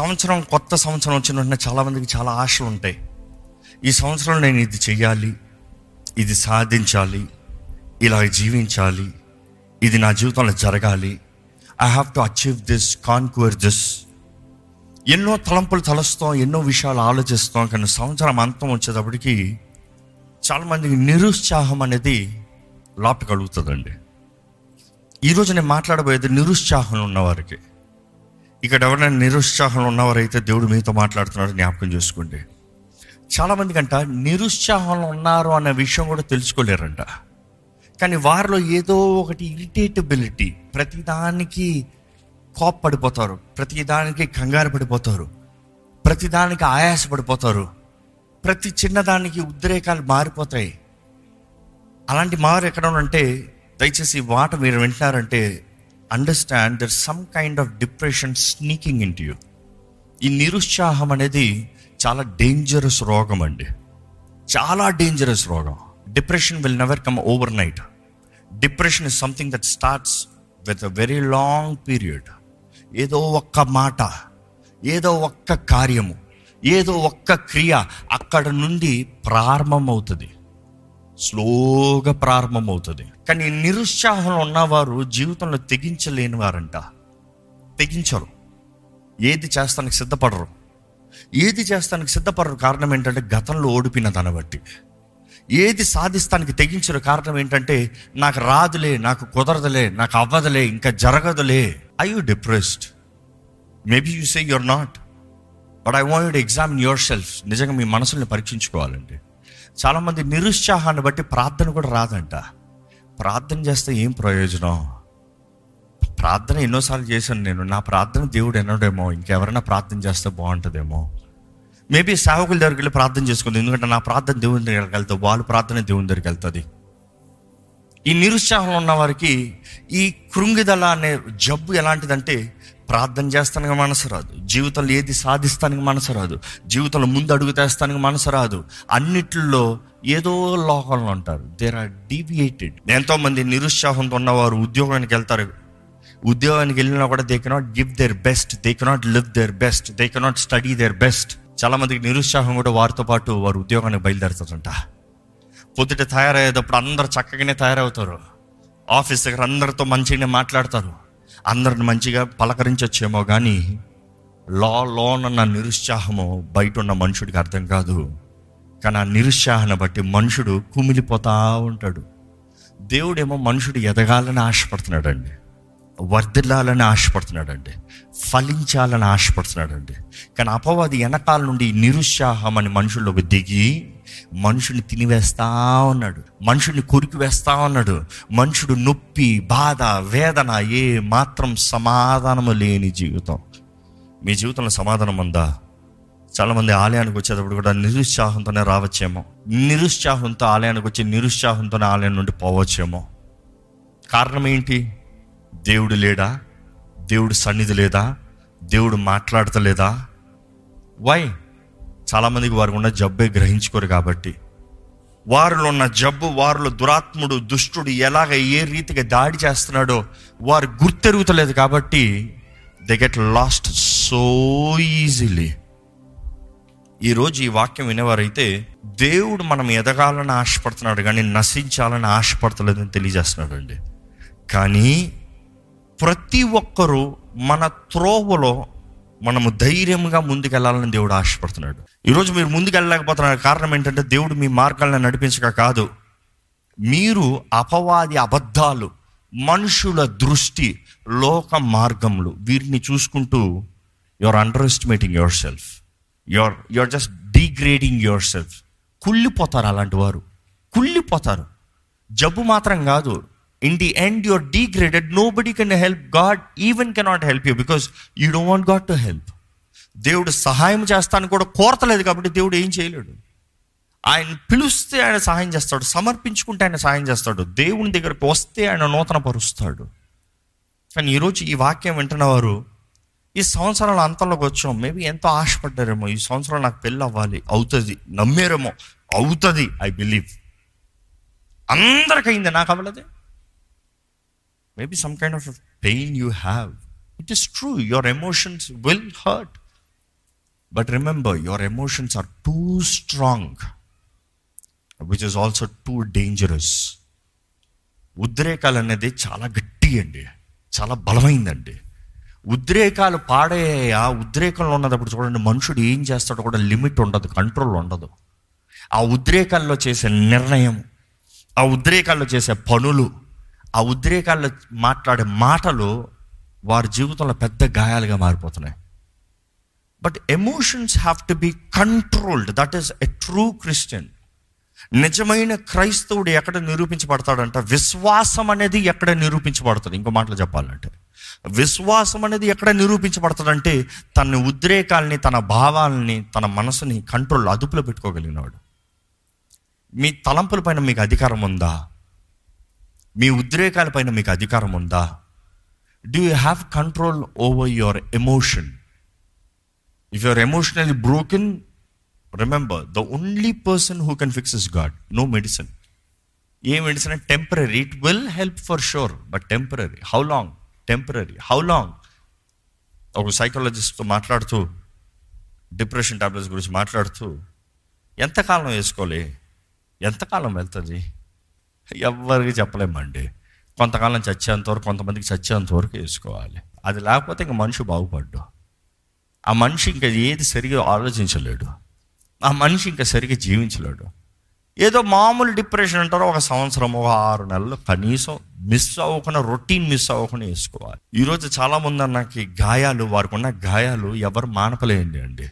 సంవత్సరం కొత్త సంవత్సరం వచ్చిన వెంటనే చాలామందికి చాలా ఆశలు ఉంటాయి. ఈ సంవత్సరం నేను ఇది చెయ్యాలి ఇది సాధించాలి ఇలా జీవించాలి ఇది నా జీవితంలో జరగాలి. I have to achieve this conquer this ఎన్నో తలంపులు తలస్తాం ఎన్నో విషయాలు ఆలోచిస్తాం కానీ సంవత్సరం అంతం వచ్చేటప్పటికి చాలామందికి నిరుత్సాహం అనేది లోపకలుగుతుందండి ఈరోజు నేను మాట్లాడబోయేది నిరుత్సాహం ఉన్నవారికి. ఇక్కడ ఎవరైనా నిరుత్సాహంలో ఉన్నవారైతే దేవుడు మీతో మాట్లాడుతున్నారు జ్ఞాపకం చేసుకోండి. చాలామంది కంట నిరుత్సాహంలో ఉన్నారు అనే విషయం కూడా తెలుసుకోలేరంట. కానీ వారిలో ఏదో ఒకటి ఇరిటేటబిలిటీ ప్రతిదానికి కోప్పడిపోతారు ప్రతిదానికి కంగారు పడిపోతారు ప్రతిదానికి ఆయాసపడిపోతారు ప్రతి చిన్నదానికి ఉద్రేకాలు మారిపోతాయి. అలాంటి మారు ఎక్కడ ఉంటే దయచేసి మాట మీరు వింటున్నారంటే understand there some kind of depression sneaking in you ఈ నిరుత్సాహం అనేది చాలా డేంజరస్ రోగం అండి. చాలా డేంజరస్ రోగం. Depression will never come overnight depression is something that starts with a very long period ఏదో ఒక్క మాట ఏదో ఒక్క కార్యము ఏదో ఒక్క క్రియ అక్కడ నుండి ప్రారంభమవుతుంది. స్లోగా ప్రారంభమవుతుంది. కానీ నిరుత్సాహంలో ఉన్నవారు జీవితంలో తెగించలేని వారంట. తెగించరు. ఏది చేస్తానికి సిద్ధపడరు. ఏది చేస్తానికి సిద్ధపడరు కారణం ఏంటంటే గతంలో ఓడిపిన దాన్ని బట్టి. ఏది సాధిస్తానికి తెగించరు కారణం ఏంటంటే నాకు రాదులే నాకు కుదరదులే నాకు అవ్వదులే ఇంకా జరగదులే. I you depressed maybe you say you're not but I want examine yourself నిజంగా మీ మనసుల్ని పరీక్షించుకోవాలండి. చాలామంది నిరుత్సాహాన్ని బట్టి ప్రార్థన కూడా రాదంట. ప్రార్థన చేస్తే ఏం ప్రయోజనం? ప్రార్థన ఎన్నోసార్లు చేశాను నేను. నా ప్రార్థన దేవుడు ఎన్నడేమో ఇంకెవరైనా ప్రార్థన చేస్తే బాగుంటుందేమో. మేబీ సేవకుల దగ్గరికి వెళ్ళి ప్రార్థన చేసుకుంది. ఎందుకంటే నా ప్రార్థన దేవుని దగ్గరికి వెళ్తుంది వాళ్ళు ప్రార్థన దేవుని దగ్గరికి వెళ్తుంది. ఈ నిరుత్సాహంలో ఉన్న వారికి ఈ కృంగిదల అనే జబ్బు ఎలాంటిదంటే ప్రార్థన చేస్తానికి మనసు రాదు. జీవితంలో ఏది సాధిస్తానికి మనసు రాదు. జీవితంలో ముందు అడుగు తెస్తానికి మనసు రాదు. అన్నిట్లో ఏదో లోకంలో ఉంటారు. దేర్ ఆర్ డీవియేటెడ్ ఎంతో మంది నిరుత్సాహంతో ఉన్నవారు ఉద్యోగానికి వెళ్తారు. ఉద్యోగానికి వెళ్ళినా కూడా they cannot give their best they cannot live their best they cannot study their best చాలా మందికి నిరుత్సాహం కూడా వారితో పాటు వారు ఉద్యోగానికి బయలుదేరుతారంట పొద్దుట తయారయ్యేటప్పుడు అందరు చక్కగానే తయారవుతారు. ఆఫీస్ దగ్గర అందరితో మంచిగానే మాట్లాడతారు. అందరిని మంచిగా పలకరించొచ్చేమో కానీ లో లోనన్న నిరుత్సాహము బయట ఉన్న మనుషుడికి అర్థం కాదు. కానీ ఆ నిరుత్సాహాన్ని బట్టి మనుషుడు కుమిలిపోతా ఉంటాడు. దేవుడేమో మనుషుడు ఎదగాలని ఆశపడుతున్నాడండి. వర్ధిల్లాలని ఆశపడుతున్నాడండి. ఫలించాలని ఆశపడుతున్నాడండి. కానీ అపవాది వెనకాల నుండి నిరుత్సాహం అని మనుషుల్లోకి దిగి మనుషుని తినివేస్తా ఉన్నాడు. మనుషుని కొరికి వేస్తా ఉన్నాడు. మనుషుడు నొప్పి బాధ వేదన ఏ మాత్రం సమాధానము లేని జీవితం. మీ జీవితంలో సమాధానం ఉందా? చాలామంది ఆలయానికి వచ్చేటప్పుడు కూడా నిరుత్సాహంతోనే రావచ్చేమో. నిరుత్సాహంతో ఆలయానికి వచ్చి నిరుత్సాహంతోనే ఆలయం నుండి పోవచ్చేమో. కారణం ఏంటి? దేవుడు లేడా? దేవుడు సన్నిధి లేదా? దేవుడు మాట్లాడతలేదా? వై చాలామందికి వారికి ఉన్న జబ్బే గ్రహించుకోరు కాబట్టి. వారిలో ఉన్న జబ్బు వారిలో దురాత్ముడు దుష్టుడు ఎలాగ ఏ రీతిగా దాడి చేస్తున్నాడో వారు గుర్తెరుగుతలేదు కాబట్టి they get lost so easily ఈరోజు ఈ వాక్యం వినేవారైతే దేవుడు మనం ఎదగాలని ఆశపడుతున్నాడు కానీ నశించాలని ఆశపడతలేదని తెలియజేస్తున్నాడు అండి కానీ ప్రతి ఒక్కరూ మన త్రోవలో మనము ధైర్యంగా ముందుకెళ్ళాలని దేవుడు ఆశపడుతున్నాడు. ఈరోజు మీరు ముందుకెళ్ళలేకపోతున్న కారణం ఏంటంటే దేవుడు మీ మార్గాలను నడిపించక కాదు. మీరు అపవాది అబద్ధాలు మనుషుల దృష్టి లోక మార్గములు వీరిని చూసుకుంటూ you're underestimating yourself you're you're just degrading yourself కుళ్ళిపోతారు అలాంటి వారు. కుళ్ళిపోతారు. జబ్బు మాత్రం కాదు. In the end you're degraded nobody can help God even cannot help you because you don't want God to help దేవుడు సహాయం చేస్తాను కూడా కోరతలేదు కాబట్టి దేవుడు ఏం చేయలేడు. ఆయన పిలుస్తే ఆయన సహాయం చేస్తాడు. సమర్పించుకుంటే ఆయన సహాయం చేస్తాడు. దేవుని దగ్గరకు వస్తే ఆయన నూతన పరుస్తాడు. కానీ ఈరోజు ఈ వాక్యం వింటున్నవారు ఈ సంవత్సరాల అంతంలోకి వచ్చాం. మేబీ ఎంతో ఆశపడ్డారేమో. ఈ సంవత్సరం నాకు పెళ్ళి అవ్వాలి. అవుతుంది. నమ్మేరేమో. అవుతుంది. ఐ బిలీవ్ అందరికైంది నాకు అవ్వలేదే. Maybe some kind of pain you have it is true your emotions will hurt but remember your emotions are too strong which is also too dangerous ఉద్రేకాలు అనేది చాలా గట్టి అండి చాలా బలమైందండి. ఉద్రేకాలు పాడే ఆ ఉద్రేకంలో ఉన్నప్పుడు చూడండి మనుషుడు ఏం చేస్తాడో కూడా లిమిట్ ఉండదు కంట్రోల్ ఉండదు. ఆ ఉద్రేకాల్లో చేసే నిర్ణయం ఆ ఉద్రేకాల్లో చేసే పనులు ఆ ఉద్రేకాల్లో మాట్లాడే మాటలు వారి జీవితంలో పెద్ద గాయాలుగా మారిపోతున్నాయి. But emotions have to be controlled that is a true Christian నిజమైన క్రైస్తవుడు ఎక్కడ నిరూపించబడతాడంట? విశ్వాసం అనేది ఎక్కడ నిరూపించబడుతుంది? ఇంకో మాటలు చెప్పాలంటే. విశ్వాసం అనేది ఎక్కడ నిరూపించబడతాడంటే తన ఉద్రేకాల్ని తన భావాలని తన మనసుని కంట్రోల్ అదుపులో పెట్టుకోగలిగినవాడు. మీ తలంపుల పైన మీకు అధికారం ఉందా? మీ ఉద్రేకాలపైన మీకు అధికారం ఉందా? Do you have control over your emotion if you're emotionally broken remember the only person who can fix is God no medicine a medicine temporary it will help for sure but temporary how long temporary how long ఒక సైకాలజిస్ట్తో మాట్లాడుతూ depression tablets గురించి మాట్లాడుతూ ఎంతకాలం వేసుకోవాలి? ఎంతకాలం వెళ్తుంది? ఎవరికి చెప్పలేమండి. కొంతకాలం చచ్చేంత వరకు కొంతమందికి చచ్చేంత వరకు వేసుకోవాలి. అది లేకపోతే ఇంక మనిషి బాగుపడ్డు. ఆ మనిషి ఇంకా ఏది సరిగా ఆలోచించలేడు. ఆ మనిషి ఇంకా సరిగా జీవించలేడు. ఏదో మామూలు డిప్రెషన్ అంటారో ఒక సంవత్సరం ఒక ఆరు నెలలు కనీసం మిస్ అవ్వకుండా రొటీన్ మిస్ అవ్వకుండా వేసుకోవాలి. ఈరోజు చాలామంది నాకు గాయాలు వారికి ఉన్న గాయాలు ఎవరు మానపలేండి అండి.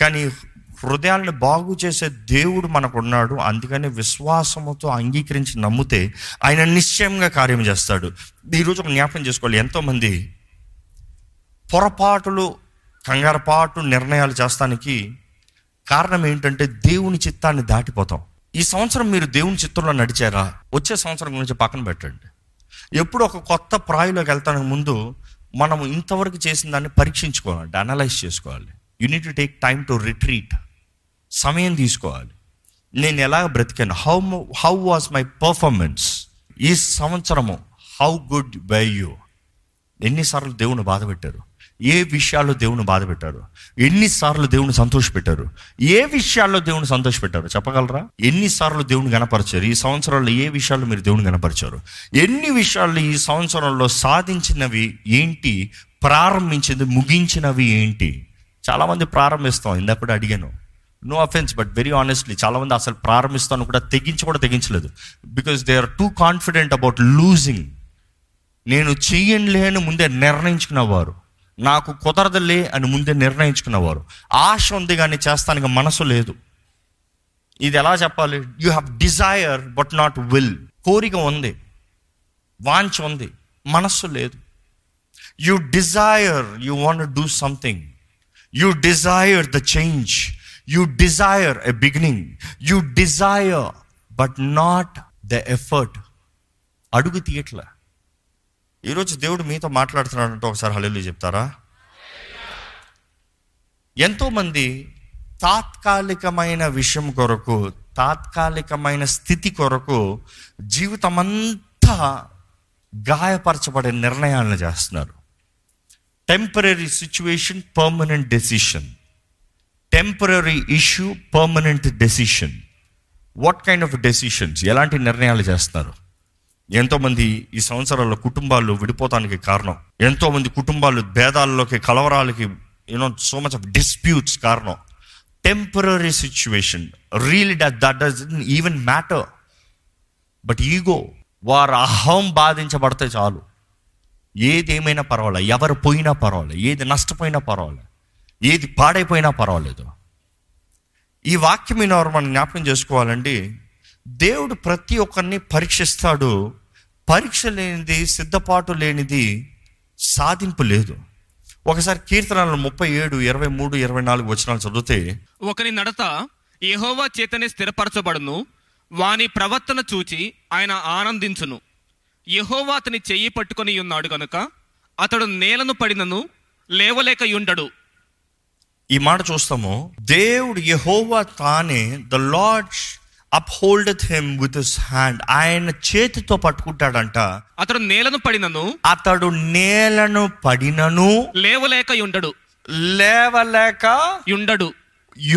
కానీ హృదయాన్ని బాగు చేసే దేవుడు మనకున్నాడు. అందుకని విశ్వాసముతో అంగీకరించి నమ్మితే ఆయన నిశ్చయంగా కార్యం చేస్తాడు. ఈరోజు ఒక జ్ఞాపకం చేసుకోవాలి. ఎంతోమంది పొరపాటులు కంగారపాటు నిర్ణయాలు చేస్తానికి కారణం ఏంటంటే దేవుని చిత్తాన్ని దాటిపోతాం. ఈ సంవత్సరం మీరు దేవుని చిత్తంలో నడిచారా? వచ్చే సంవత్సరం గురించి పక్కన పెట్టండి. ఎప్పుడు ఒక కొత్త ప్రాయులోకి వెళ్తానికి ముందు మనం ఇంతవరకు చేసిన దాన్ని పరీక్షించుకోవాలి అనలైజ్ చేసుకోవాలి. You need to take time to retreat సమయం తీసుకోవాలి. నేను ఎలా బ్రతికాను? How how was my performance ఈ సంవత్సరము హౌ గుడ్ బై యూ ఎన్నిసార్లు దేవుని బాధ పెట్టారు? ఏ విషయాల్లో దేవుని బాధ పెట్టారు? ఎన్నిసార్లు దేవుని సంతోషపెట్టారు ఏ విషయాల్లో దేవుని సంతోషపెట్టారు చెప్పగలరా? ఎన్నిసార్లు దేవుని గణపరిచారు? ఈ సంవత్సరంలో ఏ విషయాల్లో మీరు దేవుని గణపరిచారు? ఎన్ని విషయాల్లో ఈ సంవత్సరంలో సాధించినవి ఏంటి? ప్రారంభించింది ముగించినవి ఏంటి? చాలామంది ప్రారంభిస్తాం. ఇందాక కూడా అడిగాను. No offence but very honestly చాలామంది అసలు ప్రారంభిస్తాను కూడా తెగించి కూడా తెగించలేదు. Because they are too confident about losing నేను చెయ్యనులే అని ముందే నిర్ణయించుకున్నవారు నాకు కుదరదులే అని ముందే నిర్ణయించుకున్నవారు ఆశ ఉంది కానీ చేస్తానికి మనసు లేదు. ఇది ఎలా చెప్పాలి? You have desire but not will కోరిక ఉంది. వాంచ ఉంది. మనస్సు లేదు. You desire you want do something you desire the change you desire a beginning you desire but not the effort అడుగు తీయట్లే. ఈరోజు దేవుడు మీతో మాట్లాడుతున్నాడంటే ఒకసారి హళలు చెప్తారా? ఎంతోమంది తాత్కాలికమైన విషయం కొరకు తాత్కాలికమైన స్థితి కొరకు జీవితమంతా గాయపరచబడే నిర్ణయాలను చేస్తున్నారు. Temporary situation permanent decision temporary issue permanent decision what kind of decisions ఎలాంటి నిర్ణయాలు చేస్తున్నారు ఎంతోమంది ఈ సంవత్సరాల్లో కుటుంబాలు విడిపోతానికి కారణం. ఎంతోమంది కుటుంబాలు భేదాల్లోకి కలవరాలకి you know so much of disputes కారణం. Temporary situation real that does even matter but ego వారు అహం బాధించబడితే చాలు. ఏది ఏమైనా పర్వాలేదు ఎవరు పోయినా పర్వాలేదు ఏది నష్టపోయినా పర్వాలేదు ఏది పాడైపోయినా పర్వాలేదు. ఈ వాక్యం వినవారు మనం జ్ఞాపకం చేసుకోవాలండి. దేవుడు ప్రతి ఒక్కరిని పరీక్షిస్తాడు. పరీక్ష లేనిది సిద్ధపాటు లేనిది సాధింపు లేదు. ఒకసారి కీర్తనలు ముప్పై ఏడు ఇరవై మూడు ఇరవై నాలుగు వచనాలు చదివితే ఒకని నడత యహోవా చేతనే స్థిరపరచబడును. వాని ప్రవర్తన చూచి ఆయన ఆనందించును. యహోవా అతని చెయ్యి పట్టుకొని ఉన్నాడు కనుక అతడు నేలను పడినను లేవలేక యుండడు. ఈ మాట చూస్తాము. దేవుడు యెహోవా తానే the Lord upholdeth him with his hand ఆయన చేతితో పట్టుకుంటాడంట. అతడు నేలను పడినను. అతడు నేలను పడినను. లేవలేక యుండడు. లేవలేక యుండడు.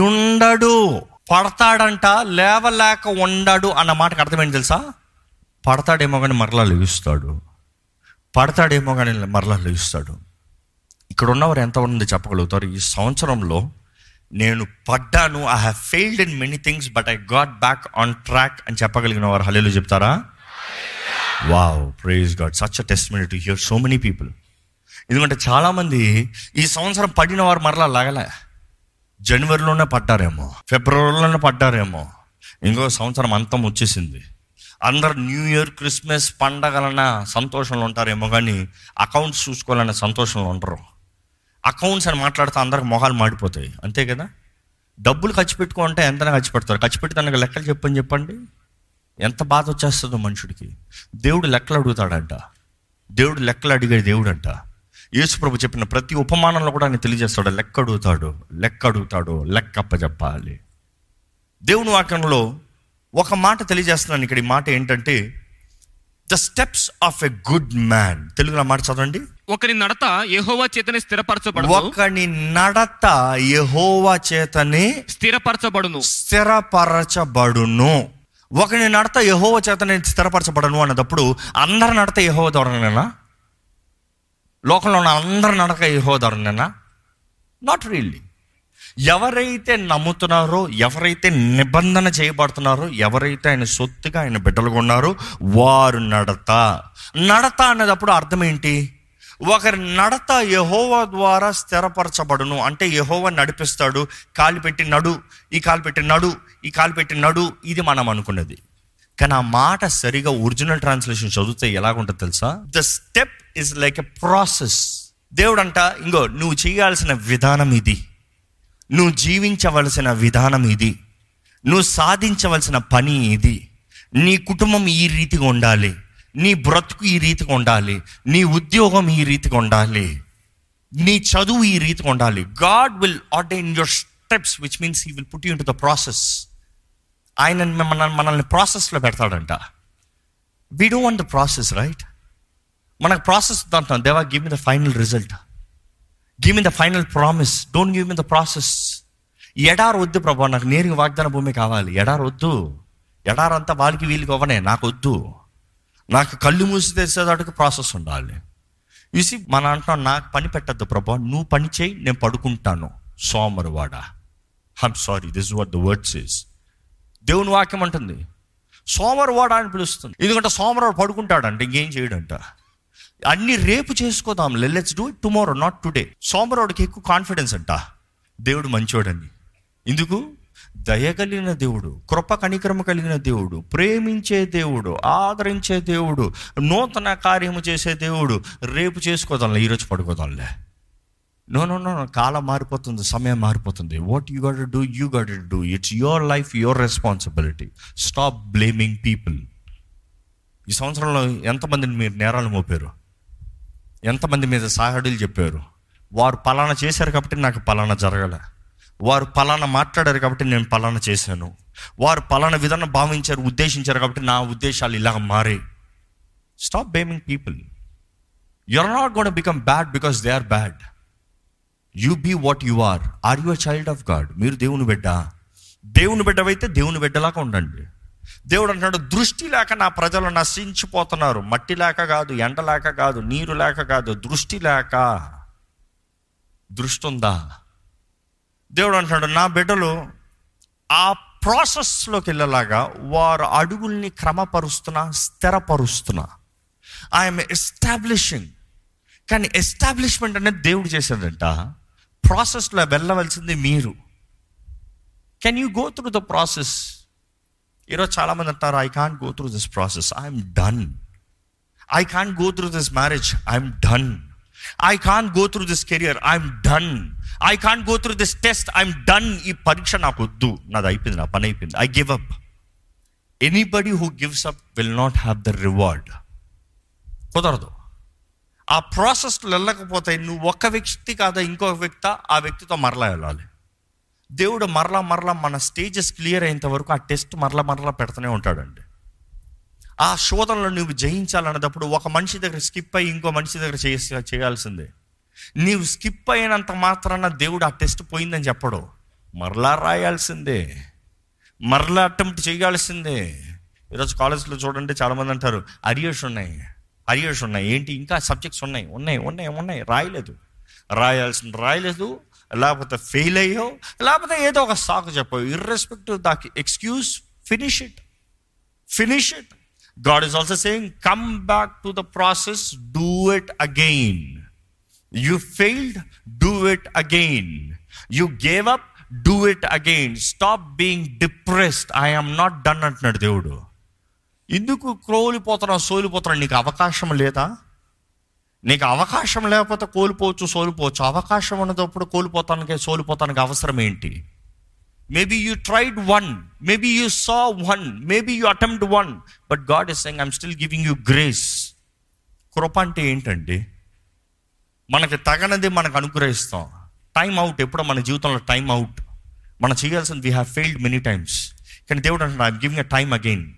ఉండడు పడతాడంట లేవలేక ఉండడు అన్న మాటకు అర్థమైంది తెలుసా? పడతాడేమో కానీ మరలా లెగుస్తాడు పడతాడేమో కానీ మరలా లెగుస్తాడు ఇక్కడ ఉన్నవారు ఎంత ఉంది చెప్పగలుగుతారు. ఈ సంవత్సరంలో నేను పడ్డాను. I have failed in many things but I got back on track అని చెప్పగలిగిన వారు. హలేలు చెప్తారా? Wow praise God such a testimony here so many people ఎందుకంటే చాలామంది ఈ సంవత్సరం పడిన వారు మరలా లాగలే. జనవరిలోనే పడ్డారేమో. ఫిబ్రవరిలోనే పడ్డారేమో. ఇంకో సంవత్సరం అంతం వచ్చేసింది. అందరు న్యూ ఇయర్ క్రిస్మస్ పండగలన్న సంతోషంలో ఉంటారేమో కానీ అకౌంట్స్ చూసుకోవాలన్న సంతోషంలో ఉండరు. అకౌంట్స్ అని మాట్లాడితే అందరికి మొహాలు మాడిపోతాయి. అంతే కదా? డబ్బులు ఖర్చు పెట్టుకుంటే ఎంత ఖర్చు పెడతారు. ఖర్చు పెట్టి తనకు లెక్కలు చెప్పని చెప్పండి. ఎంత బాధ వచ్చేస్తుందో మనుషుడికి. దేవుడు లెక్కలు అడుగుతాడంట. దేవుడు లెక్కలు అడిగే దేవుడు అంట యేసుప్రభు చెప్పిన ప్రతి ఉపమానంలో కూడా ఆయన తెలియజేస్తాడు. లెక్క అడుగుతాడు లెక్క అడుగుతాడు లెక్క అప్పచెప్పాలి దేవుని వాక్యంలో ఒక మాట తెలియజేస్తున్నాను ఇక్కడ. ఈ మాట ఏంటంటే the steps of a good man తెలుగులో మాట చదవండి. ఒకరి నడత యెహోవా చేతనే స్థిరపరచబడును. ఒకని నడత యెహోవా చేతనే స్థిరపరచబడును. స్థిరపరచబడును. ఒకని నడత యహోవ చేతనే స్థిరపరచబడను అన్నప్పుడు అందరి నడత యహోవ ధోరణేనా లోకంలో ఉన్న అందరి నడక యహోవ ధోరణేనా నాట్ రియల్లీ ఎవరైతే నమ్ముతున్నారో ఎవరైతే నిబంధన చేయబడుతున్నారో ఎవరైతే ఆయన సొత్తుగా ఆయన బిడ్డలుగా ఉన్నారో వారు నడత. నడత అన్నదప్పుడు అర్థం ఏంటి? ఒకరి నడత యహోవా ద్వారా స్థిరపరచబడును. అంటే యహోవా నడిపిస్తాడు. కాలు పెట్టి నడు. ఈ కాలు పెట్టి నడు. ఈ కాలు పెట్టి నడు. ఇది మనం అనుకున్నది. కానీ ఆ మాట సరిగా ఒరిజినల్ ట్రాన్స్లేషన్ చదివితే ఎలాగుంటుంది తెలుసా? The step is like a process. దేవుడు అంట ఇంకో నువ్వు చేయాల్సిన విధానం ఇది. నువ్వు జీవించవలసిన విధానం ఇది. నువ్వు సాధించవలసిన పని ఇది. నీ కుటుంబం ఈ రీతిగా ఉండాలి. నీ బ్రతుకు ఈ రీతిగా ఉండాలి. నీ ఉద్యోగం ఈ రీతిగా ఉండాలి. నీ చదువు ఈ రీతిగా ఉండాలి. God will ordain your steps which means he will put you to the process ఆయన మన మనల్ని ప్రాసెస్లో పెడతాడంట. We don't want the process right మనకు ప్రాసెస్ అంటాం దేవా give me the final result give me the final promise don't give me the process ఎడారు వద్దు ప్రభా నాకు నేరుగా వాగ్దాన భూమి కావాలి. ఎడారు వద్దు. ఎడారంతా వాళ్ళకి వీళ్ళకి అవ్వనే నాకు వద్దు. నాకు కళ్ళు మూసి తెచ్చేదానికి ప్రాసెస్ ఉండాలి. చూసి మన అంటాం నాకు పని పెట్టద్దు ప్రభా నువ్వు పని చేయి నేను పడుకుంటాను. సోమరువాడ. I'm sorry this what the words is దేవుని వాక్యం అంటుంది. సోమరువాడ అని పిలుస్తుంది. ఎందుకంటే సోమరువాడు పడుకుంటాడంట ఇంకేం చేయడంట. అన్ని రేపు చేసుకోదాం let's do it tomorrow not today సోమవాడికి ఎక్కువ కాన్ఫిడెన్స్ అంట. దేవుడు మంచోడని. ఎందుకు? దయ కలిగిన దేవుడు కృప కణిక్రమ కలిగిన దేవుడు ప్రేమించే దేవుడు ఆదరించే దేవుడు నూతన కార్యము చేసే దేవుడు రేపు చేసుకోదాంలే ఈరోజు పడుకోదాంలే. నో నో నో కాలం మారిపోతుంది సమయం మారిపోతుంది. What you got do you got do it's your life your responsibility stop blaming people ఈ సంవత్సరంలో ఎంతమందిని మీరు నేరాలు మోపారు? ఎంతమంది మీద సాహడులు చెప్పారు? వారు పలానా చేశారు కాబట్టి నాకు పలానా జరగలే. వారు పలానా మాట్లాడారు కాబట్టి నేను పలానా చేశాను. వారు పలానా విధానం భావించారు ఉద్దేశించారు కాబట్టి నా ఉద్దేశాలు ఇలా మారే. Stop blaming people you're not gonna become bad because they are bad you be what you are are you child of God మీరు దేవుని బిడ్డ? దేవుని బిడ్డవైతే దేవుని బిడ్డలాగా ఉండండి. దేవుడు అంటున్నాడు దృష్టి లేక నా ప్రజలు నశించిపోతున్నారు. మట్టి లేక కాదు ఎండ లేక కాదు నీరు లేక కాదు దృష్టి లేక. దృష్టి ఉందా? దేవుడు అంటున్నాడు నా బిడ్డలు ఆ ప్రాసెస్లోకి వెళ్ళలాగా వారు అడుగుల్ని క్రమపరుస్తున్నా స్థిరపరుస్తున్నా. ఐఎమ్ ఎస్టాబ్లిషింగ్ కానీ ఎస్టాబ్లిష్మెంట్ అనేది దేవుడు చేసేదంట ప్రాసెస్లో వెళ్ళవలసింది మీరు. Can you go through the process ఈరోజు చాలామంది అంటారు I can't go through this process I'm done I can't go through this marriage I'm done I can't go through this career I'm done I can't go through this test I'm done ఈ పరీక్ష నాకు వద్దు. నాది అయిపోయింది నా పని అయిపోయింది. I give up anybody who gives up will not have the reward కుదరదు. ఆ ప్రాసెస్లో వెళ్ళకపోతే నువ్వు ఒక వ్యక్తి కాదా ఇంకొక వ్యక్తి ఆ వ్యక్తితో మరలా వెళ్ళాలి. దేవుడు మరలా మరలా మన స్టేజెస్ క్లియర్ అయ్యేంత వరకు ఆ టెస్ట్ మరలా మరలా పెడుతూనే ఉంటాడండి. ఆ శోధనలో నువ్వు జయించాలన్నప్పుడు ఒక మనిషి దగ్గర స్కిప్ అయ్యి ఇంకో మనిషి దగ్గర చేసి చేయాల్సిందే. నీవు స్కిప్ అయినంత మాత్రాన దేవుడు ఆ టెస్ట్ పోయిందని చెప్పడు. మరలా రాయాల్సిందే. మరలా అటెంప్ట్ చేయాల్సిందే. ఈరోజు కాలేజ్లో చూడండి చాలామంది అంటారు అరియర్స్ ఉన్నాయి అరియర్స్ ఉన్నాయి. ఏంటి? ఇంకా సబ్జెక్ట్స్ ఉన్నాయి ఉన్నాయి ఉన్నాయి ఉన్నాయి. రాయలేదు. రాయాల్సింది రాయలేదు. లేకపోతే ఫెయిల్ అయ్యో లేకపోతే ఏదో ఒక సాకు చెప్పావు. ఇర్రెస్పెక్టివ్ దాకి excuse finish it finish it God is also saying come back to the process do it again you failed do it again you gave up do it again stop being depressed I'm not done అంటున్నాడు దేవుడు. ఎందుకు క్రోలిపోతున్నావు సోలిపోతున్నావు? నీకు అవకాశం లేదా? నీకు అవకాశం లేకపోతే కోల్పోవచ్చు సోలిపోవచ్చు. అవకాశం ఉన్నప్పుడు కోల్పోతానికి సోలిపోతానికి అవసరం ఏంటి? Maybe you tried one maybe you saw one maybe you attempt one but God is saying I'm still giving you grace కృప అంటే ఏంటండి? మనకి తగనది మనకు అనుగ్రహిస్తాం. టైం అవుట్ ఎప్పుడో మన జీవితంలో టైం అవుట్ మనం చేయాల్సింది we have failed many times కానీ దేవుడు అంటున్నా I'm giving a time again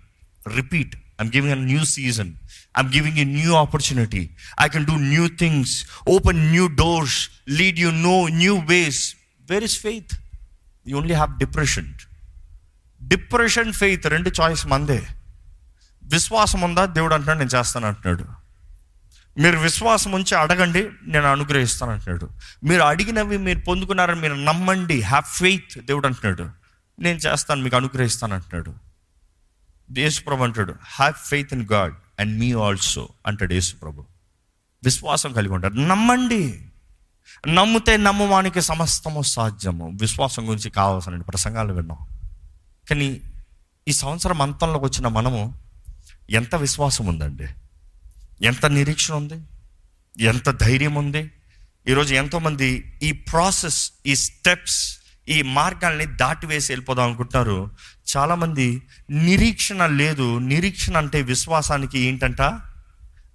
repeat I'm giving a new season I'm giving a new opportunity I can do new things open new doors lead you no new ways where is faith you only have depression depression faith రెండు choice మందే. విశ్వాసం ఉందా? దేవుడు అంటున్నాడు నేను చేస్తాను అంటున్నాడు. మీరు విశ్వాసం ఉంచి అడగండి నేను అనుగ్రహిస్తాను అంటున్నాడు. మీరు అడిగినవి మీరు పొందుకున్నారని మీరు నమ్మండి హ్యావ్ ఫెయిత్ దేవుడు అంటున్నాడు. నేను చేస్తాను మీకు అనుగ్రహిస్తాను అంటున్నాడు. యేసుప్రభు అంటాడు have faith in God and me also అంటాడు యేసుప్రభు. విశ్వాసం కలిగి ఉంటాడు నమ్మండి. నమ్మితే నమ్మవానికి సమస్తము సాధ్యము. విశ్వాసం గురించి కావాల్సిన ప్రసంగాలు విన్నాం. కానీ ఈ సంవత్సరం అంతంలోకి వచ్చిన మనము ఎంత విశ్వాసం ఉందండి? ఎంత నిరీక్షణ ఉంది? ఎంత ధైర్యం ఉంది? ఈరోజు ఎంతోమంది ఈ ప్రాసెస్ ఈ స్టెప్స్ ఈ మార్గాల్ని దాటివేసి వెళ్ళిపోదాం అనుకుంటున్నారు. చాలామంది నిరీక్షణ లేదు. నిరీక్షణ అంటే విశ్వాసానికి ఏంటంట?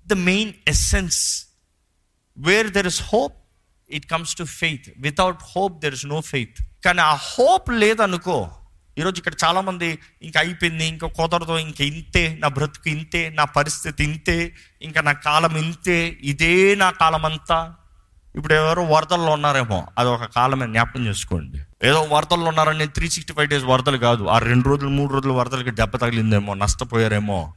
The main essence where there is hope it comes to faith without hope there is no faith కానీ ఆ హోప్ లేదనుకో ఈరోజు ఇక్కడ చాలామంది ఇంకా అయిపోయింది ఇంకా కుదరదు ఇంకా ఇంతే నా బ్రతుకు ఇంతే నా పరిస్థితి ఇంతే ఇంకా నా కాలం ఇంతే ఇదే నా కాలం అంతా ఇప్పుడు ఎవరో వరదల్లో ఉన్నారేమో అది ఒక కాలమే జ్ఞాపకం చేసుకోండి. ఏదో వరదల్లో ఉన్నారని త్రీ సిక్స్టీ ఫైవ్ డేస్ వరదలు కాదు ఆ రెండు రోజులు మూడు రోజులు వరదలకి దెబ్బ తగిలిందేమో నష్టపోయారేమో.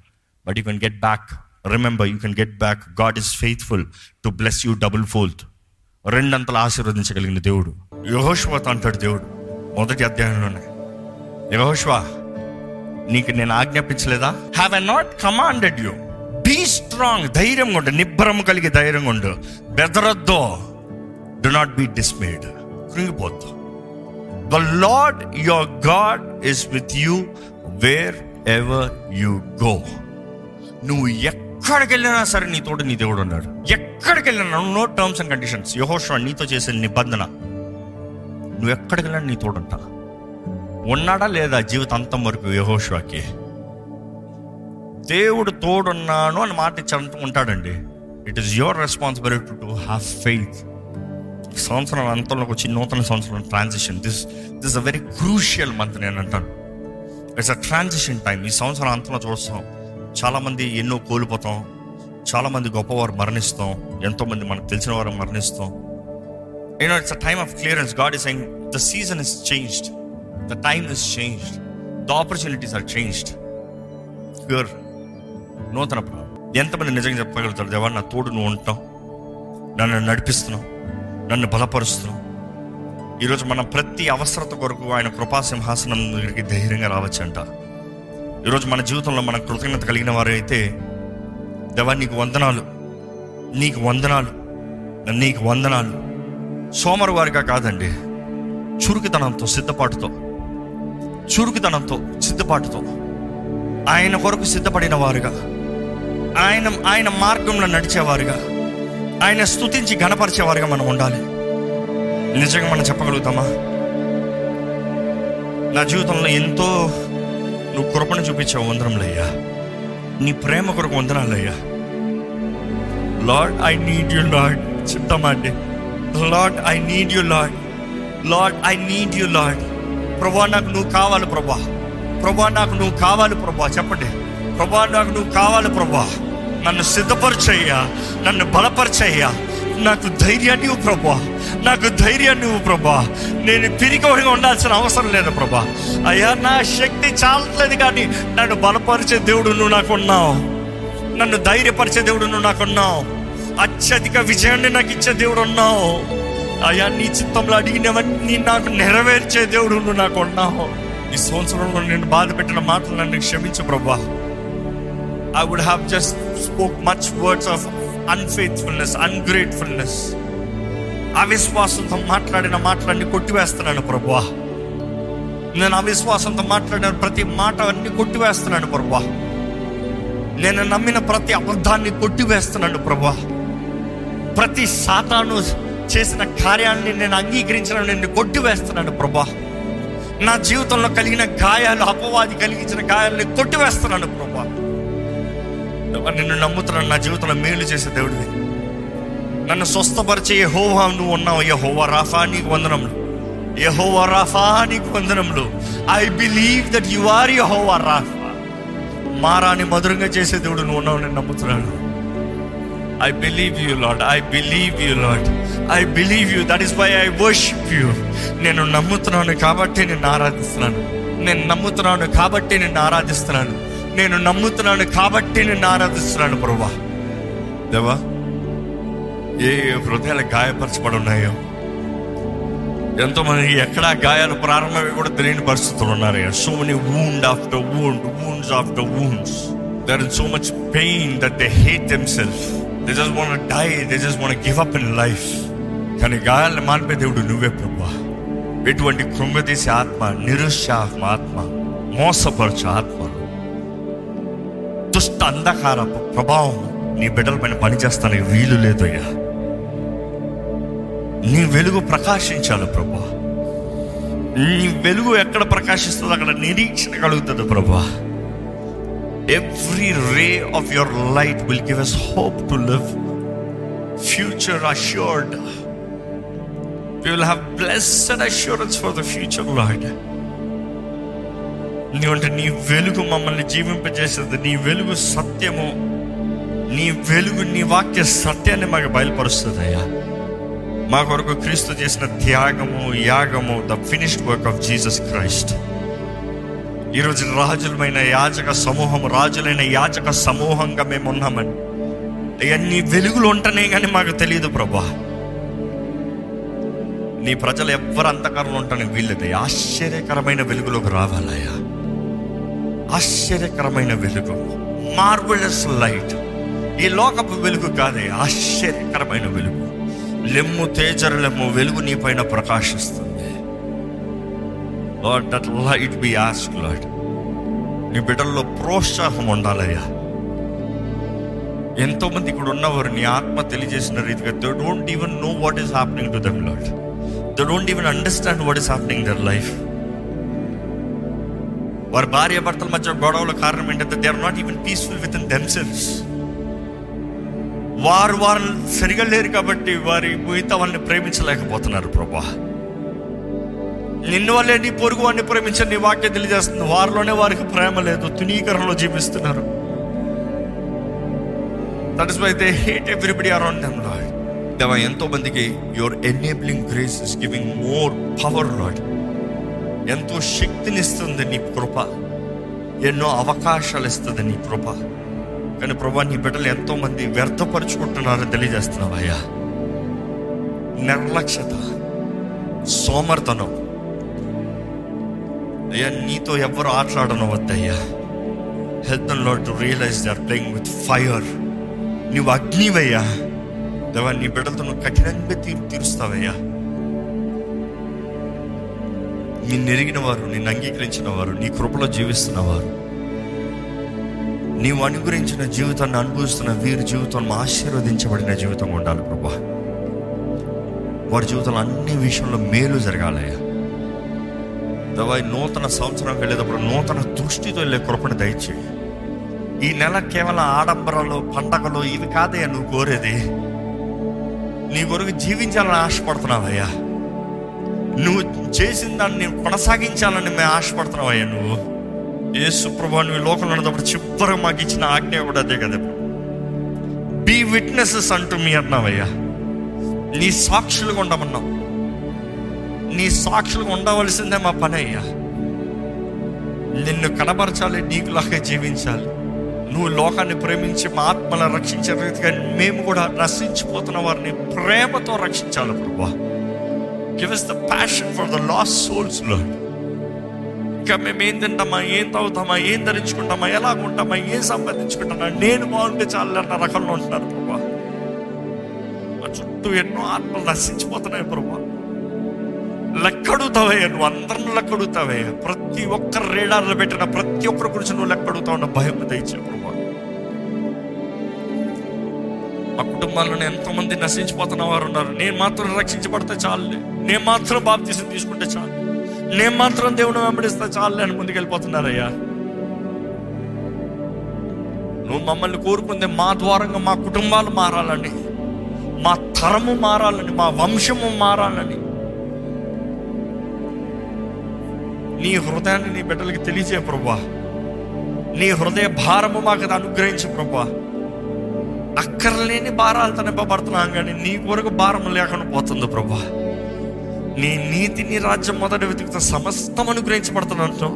But you can get back remember you can get back God is faithful to bless you double fold రెండంతలు ఆశీర్వదించగలిగిన దేవుడు యహోష్వత అంటాడు దేవుడు. మొదటి అధ్యాయంలోనే. యహోష్వా నీకు నేను ఆజ్ఞాపించలేదా? Have I not commanded you be strong ధైర్యంగా ఉండు నిబ్బరం కలిగి ధైర్యంగా ఉండు. బెదరద్దు. Do not be dismayed కృంగిపోద్దు. The Lord your God is with you wherever you go నువ్వు ఎక్కడికి వెళ్ళినా సరే నీ తోడు నీ దేవుడు ఉన్నాడు. ఎక్కడికి వెళ్ళినా నో టర్మ్స్ అండ్ కండిషన్స్ యహోష్వా నీతో చేసే నిబంధన. నువ్వు ఎక్కడికి వెళ్ళినా నీ తోడుంటా ఉన్నాడా లేదా జీవితాంతం వరకు యహోష్వాకి? దేవుడు తోడున్నాను అని మాట ఇచ్చాడంటూ ఉంటాడండి. It is your responsibility to have faith సంవత్సరం అంతంలోకి వచ్చి నూతన సంవత్సరం transition this this a very crucial month నేను అంటాను. ఇట్స్ అ ట్రాన్సిషన్ టైం ఈ సంవత్సరం అంతంలో చూస్తాం. చాలామంది ఎన్నో కోల్పోతాం. చాలామంది గొప్పవారు మరణిస్తాం. ఎంతోమంది మనకు తెలిసిన వారు మరణిస్తాం. You know it's a time of clearance God is the season is changed the time is changed the opportunities are changed pure నూతన ప్రాణం ఎంతమంది నిజంగా చెప్పగలుగుతారు? దేవా నా తోడు నువ్వు ఉంటావు. నన్ను నడిపిస్తున్నావు. నన్ను బలపరుస్తున్నావు. ఈరోజు మనం ప్రతి అవసరత కొరకు ఆయన కృపాసింహాసనం దగ్గరికి ధైర్యంగా రావచ్చంట ఈరోజు మన జీవితంలో మనకు కృతజ్ఞత కలిగిన వారైతే దేవా నీకు వందనాలు. నీకు వందనాలు. నీకు వందనాలు. సోమరు వారిగా కాదండి. చురుకుతనంతో సిద్ధపాటుతో. చురుకుతనంతో సిద్ధపాటుతో. ఆయన కొరకు సిద్ధపడిన వారుగా. ఆయన ఆయన మార్గంలో నడిచేవారుగా. ఆయన స్తుతించి గణపరిచేవారుగా మనం ఉండాలి. నిజంగా మనం చెప్పగలుగుతామా? నా జీవితంలో ఎంతో నువ్వు కృపను చూపించావు వందరంలయ్యా నీ ప్రేమ కొరకు వందనాలయ్యా. Lord I need you Lord చెప్తామా అండి? Lord I need you Lord Lord I need you Lord ప్రభా నాకు నువ్వు కావాలి ప్రభా. ప్రభా నాకు నువ్వు కావాలి ప్రభా. చెప్పండి. ప్రభా నాకు నువ్వు కావాలి ప్రభా. నన్ను సిద్ధపరచయ్యా. నన్ను బలపరచయ్యా. నాకు ధైర్యాన్ని ఇవ్వు ప్రభా. నాకు ధైర్యాన్ని ఇవ్వు ప్రభా. నేను పిరికవడిగా ఉండాల్సిన అవసరం లేదు ప్రభా. అయ్యా నా శక్తి చాలట్లేదు కానీ నన్ను బలపరిచే దేవుడు నువ్వు నాకున్నావు నన్ను ధైర్యపరిచే దేవుడు నువ్వు నాకున్నావు అత్యధిక విజయాన్ని నాకు ఇచ్చే దేవుడు ఉన్నావు. అయ్యా నీ చిత్తంలో అడిగినవన్నీ నాకు నెరవేర్చే దేవుడు నువ్వు నాకు ఉన్నావు. ఈ సంవత్సరంలో నేను బాధ పెట్టిన మాటలు నన్ను క్షమించు ప్రభా. I would have just spoke much words of unfaithfulness ungratefulness అవిశ్వాసంతో మాట్లాడిన మాటలన్నీ కొట్టివేస్తున్నాను ప్రభా. నేను అవిశ్వాసంతో మాట్లాడిన ప్రతి మాట అన్ని కొట్టివేస్తున్నాను ప్రభా. నేను నమ్మిన ప్రతి అబద్ధాన్ని కొట్టివేస్తున్నాను ప్రభా. ప్రతి సాతాను చేసిన కార్యాన్ని నేను అంగీకరించిన నేను కొట్టివేస్తున్నాను ప్రభా. నా జీవితంలో కలిగిన గాయాలు అపవాది కలిగించిన గాయాలని కొట్టివేస్తున్నాను ప్రభా. నిన్ను నమ్ముతున్నాను నా జీవితంలో మేలు చేసే దేవుడివి. నన్ను స్వస్థపరిచే యహోవా నువ్వు ఉన్నావు యహోవా రాఫా నీకు వందనములు. యహోవా రాఫా నీకు వందనములు. I believe that you are యహోవా రాఫా. మారాని మధురంగా చేసే దేవుడు నువ్వు ఉన్నావు నేను నమ్ముతున్నాను. I believe you Lord I believe you Lord I believe you that is why I worship you నేను నమ్ముతున్నాను కాబట్టి నేను ఆరాధిస్తున్నాను. నేను నమ్ముతున్నాను కాబట్టి నేను ఆరాధిస్తున్నాను. నేను నమ్ముతున్నాను కాబట్టి నేను ఆరాధిస్తున్నాను ప్రభా దేవా ఏ హృదయాలు గాయపరచబడి ఉన్నాయో ఎంతో మంది ఎక్కడ గాయాలు ప్రారంభమై కూడా తెలియని పరిస్థితులు ఉన్నారు so many wound after wound wounds after wounds there is so much pain that they hate them self they just want die they just want give up in life కానీ గాయాలను మానిపే దేవుడు నువ్వే ప్రభా ఎటువంటి కృంగతీసే ఆత్మ నిరుత్సాహం ఆత్మ మోసపరచు ఆత్మ. దుష్ట అంధకార ప్రభావం నీ బిడ్డల పైన పనిచేస్తానికి వీలు లేదయ్యా. నీ వెలుగు ప్రకాశించాలి ప్రభా నీ వెలుగు ఎక్కడ ప్రకాశిస్తుందో అక్కడ నిరీక్షణ కలుగుతుంది ప్రభా every ray of your light will give us hope to live future assured we will have blessed assurance for the future Lord ఎందుకంటే నీ వెలుగు మమ్మల్ని జీవింపజేసేది. నీ వెలుగు సత్యము. నీ వెలుగు నీ వాక్య సత్యాన్ని మాకు బయలుపరుస్తుంది అయ్యా. మా కొరకు క్రీస్తు చేసిన త్యాగము యాగము the finished work of Jesus Christ ఈరోజు రాజులమైన యాచక సమూహం రాజులైన యాచక సమూహంగా మేము ఉన్నామని అయ్యా వెలుగులు ఉంటనే కానీ మాకు తెలియదు ప్రభా. నీ ప్రజలు ఎవ్వరు అంతకాలంలో ఉంటాను వీళ్ళది ఆశ్చర్యకరమైన వెలుగులోకి రావాలయ్యా. ఆశ్చర్యకరమైన వెలుగు. మార్వెలస్ లైట్ ఈ లోకపు వెలుగు కాదే ఆశ్చర్యకరమైన వెలుగు. లెమ్ము తేజరలెమ్ము వెలుగు నీ పైన ప్రకాశిస్తుంది. Lord that light be ask Lord నీ బిడ్డల్లో ప్రోత్సాహం ఉండాలయ్యా. ఎంతోమంది ఇక్కడ ఉన్నవారు నీ ఆత్మ తెలియజేసిన రీతిగా they don't even know what is happening to them Lord they don't even understand what is happening their life వారి భార్య భర్తల మధ్య గొడవల కారణం ఏంటంటే they are not even peaceful with in themselves వారు వారు సరిగా లేరు కాబట్టి వారి మిగతా వాళ్ళని ప్రేమించలేకపోతున్నారు ప్రభా. నిన్ను వాళ్ళే నీ పొరుగు వాడిని ప్రేమించని నీ వాక్యం తెలియజేస్తుంది. వారిలోనే వారికి ప్రేమ లేదు తునీకరణలో జీవిస్తున్నారు. That is why they hate everybody around them Lord దేవా ఎంతో మందికి your enabling grace is giving more power Lord ఎంతో శక్తినిస్తుంది నీ కృప. ఎన్నో అవకాశాలు ఇస్తుంది నీ కృప. కానీ ప్రభా నీ బిడ్డలు ఎంతో మంది వ్యర్థపరుచుకుంటున్నారని తెలియజేస్తున్నావయ్యా. నిర్లక్ష్యత సోమర్తనం అయ్యా నీతో ఎవరు ఆటలాడను వద్దయ్యా health lot to realize they are playing with fire నువ్వు అగ్నివయ్యా. దేవా నీ బిడ్డలతో నువ్వు కఠినంగా తీరు తీరుస్తావయ్యా. నిన్ను ఎరిగిన వారు నిన్ను అంగీకరించిన వారు నీ కృపలో జీవిస్తున్న వారు. నీవు అనుగ్రహించిన జీవితాన్ని అనుభవిస్తున్న వీరి జీవితం ఆశీర్వదించబడిన జీవితం ఉండాలి ప్రభా. వారి జీవితంలో అన్ని విషయంలో మేలు జరగాలయ్యా. దవా నూతన సంవత్సరం వెళ్ళేటప్పుడు నూతన దృష్టితో వెళ్ళే కృపణ దయచేయి. ఈ నెల కేవలం ఆడంబరాలు పండగలు ఇవి కాదయ్యా నువ్వు కోరేది. నీ కొరకు జీవించాలని ఆశపడుతున్నావయ్యా. నువ్వు చేసిన దాన్ని కొనసాగించాలని మేము ఆశపడుతున్నావయ్యా నువ్వు. ఏ సుప్రభా నువ్వు లోకంలో ఉన్నప్పుడు చివరి మాకు ఇచ్చిన ఆజ్ఞ కూడా అదే కదా బీ విట్నెసెస్ అంటూ మీ అన్నావయ్యా. నీ సాక్షులుగా ఉండమన్నావు. నీ సాక్షులు ఉండవలసిందే మా పని అయ్యా. నిన్ను కనబరచాలి నీకులాగే జీవించాలి. నువ్వు లోకాన్ని ప్రేమించి మా ఆత్మలను రక్షించే రీతిగా మేము కూడా నశించిపోతున్న వారిని ప్రేమతో రక్షించాలి ప్రభా give us the passion for the lost సోల్స్లో ఇంకా మేము ఏం తింటామా ఏం తాగుతామా ఏం ధరించుకుంటామా ఎలా ఉంటామా ఏం సంపాదించుకుంటామా నేను బాగుంటే చాలు అన్న రకంలో ఉంటున్నారు ప్రభా మా చుట్టూ ఎన్నో ఆత్మలు నశించిపోతున్నాయి ప్రభా లెక్కడుగుతావయ్యా నువ్వు అందరిని లెక్కడుగుతావయ్యా ప్రతి ఒక్కరు రేడార్లు పెట్టిన ప్రతి ఒక్కరి గురించి నువ్వు లెక్కడుతావు ఉన్న భయం దయచే ప్రభా మా కుటుంబాలను ఎంతోమంది నశించిపోతున్న వారు ఉన్నారు. నేను మాత్రం రక్షించబడితే చాలు నేను మాత్రం బాప్తీసం తీసుకుంటే చాలు. నేను మాత్రం దేవుని వెంబడిస్తే చాలు అని ముందుకెళ్ళిపోతున్నారయ్యా. నువ్వు మమ్మల్ని కోరుకుందే మా ద్వారంగా మా కుటుంబాలు మారాలని మా తరము మారాలని మా వంశము మారాలని నీ హృదయాన్ని నీ బిడ్డలకి తెలియజే ప్రభా నీ హృదయ భారము మాకు అది అనుగ్రహించు ప్రభా అక్కర్లేని భారాలతో నింపబడుతున్నాం కానీ నీ కొరకు భారం లేకుండా పోతుంది ప్రభా నీ నీతి నీ రాజ్యం మొదటి వెతుకుతా సమస్తం అనుగ్రహించబడుతున్నట్టు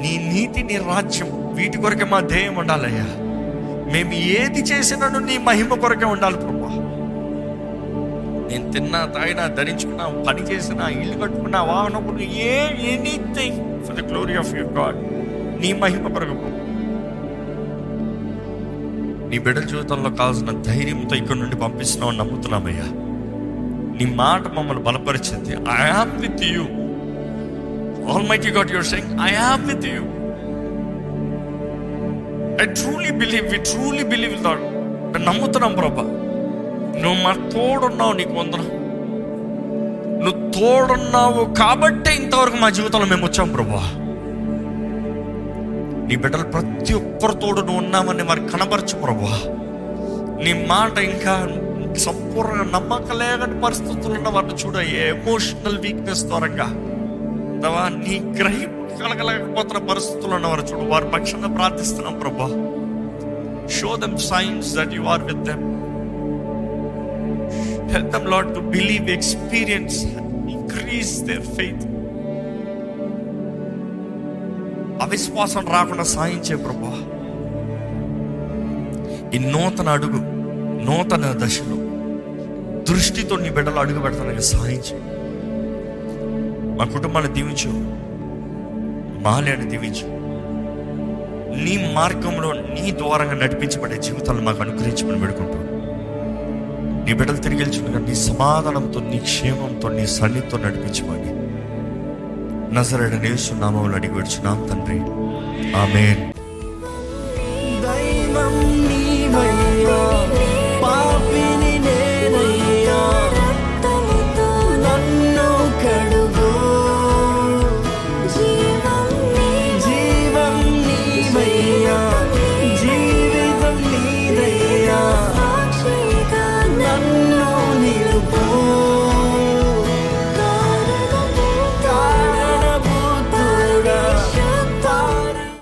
నీ నీతి నీ రాజ్యం వీటి కొరకే మా ధ్యేయం ఉండాలయ్యా. మేము ఏది చేసినాను నీ మహిమ కొరకే ఉండాలి ప్రభా నేను తిన్నా తాగినా ధరించుకున్నా పని చేసినా ఇల్లు కట్టుకున్నా వాహనం ఏ anything for the glory of your God నీ మహిమ కొరకు. నీ బిడ్డల జీవితంలో కావాల్సిన ధైర్యంతో ఇక్కడ నుండి పంపిస్తున్నావు నమ్ముతున్నామయ్యా. నీ మాట మమ్మల్ని బలపరిచింది. I have with you all my God your saying I have with you I truly believe we truly believe Lord నమ్ముతున్నాం ప్రభా నువ్వు మా తోడున్నావు నీకు వందనం. నువ్వు తోడున్నావు కాబట్టే ఇంతవరకు మా జీవితంలో మేము వచ్చాం ప్రభా. నీ బిడ్డలు ప్రతి ఒక్కరు తోడు నువ్వు ఉన్నామని మరి కనబరచు ప్రభా. నీ మాట ఇంకా సంపూర్ణంగా నమ్మకలేని పరిస్థితులు ఉన్న వారిని చూడ ఎమోషనల్ వీక్నెస్ ద్వారంగా నీ గ్రహింపు కలగలేకపోతున్న పరిస్థితులు ఉన్నవారు చూడు వారి పక్షంగా ప్రార్థిస్తున్నాం ప్రభా. Show them signs that you are with them Help them, Lord, to believe, experience increase their faith. అవిశ్వాసం రాకుండా సాయించే ప్రభా. ఈ నూతన అడుగు నూతన దశలో దృష్టితో నీ బిడ్డలు అడుగు పెడతానికి సాయించు. మా కుటుంబాన్ని దీవించు. మాల్యాన్ని దీవించు. నీ మార్గంలో నీ ద్వారంగా నడిపించబడే జీవితాలను మాకు అనుగ్రహించమని పెడుకుంటాం నీ బిడ్డలు తిరిగి వెళ్ళుచుండగా నీ సమాధానంతో నీ క్షేమంతో నీ సన్నిధితో నడిపించమని నజరడ నేస్తున్నామని అడిగి వచ్చున్నాం తండ్రి. ఆమెన్.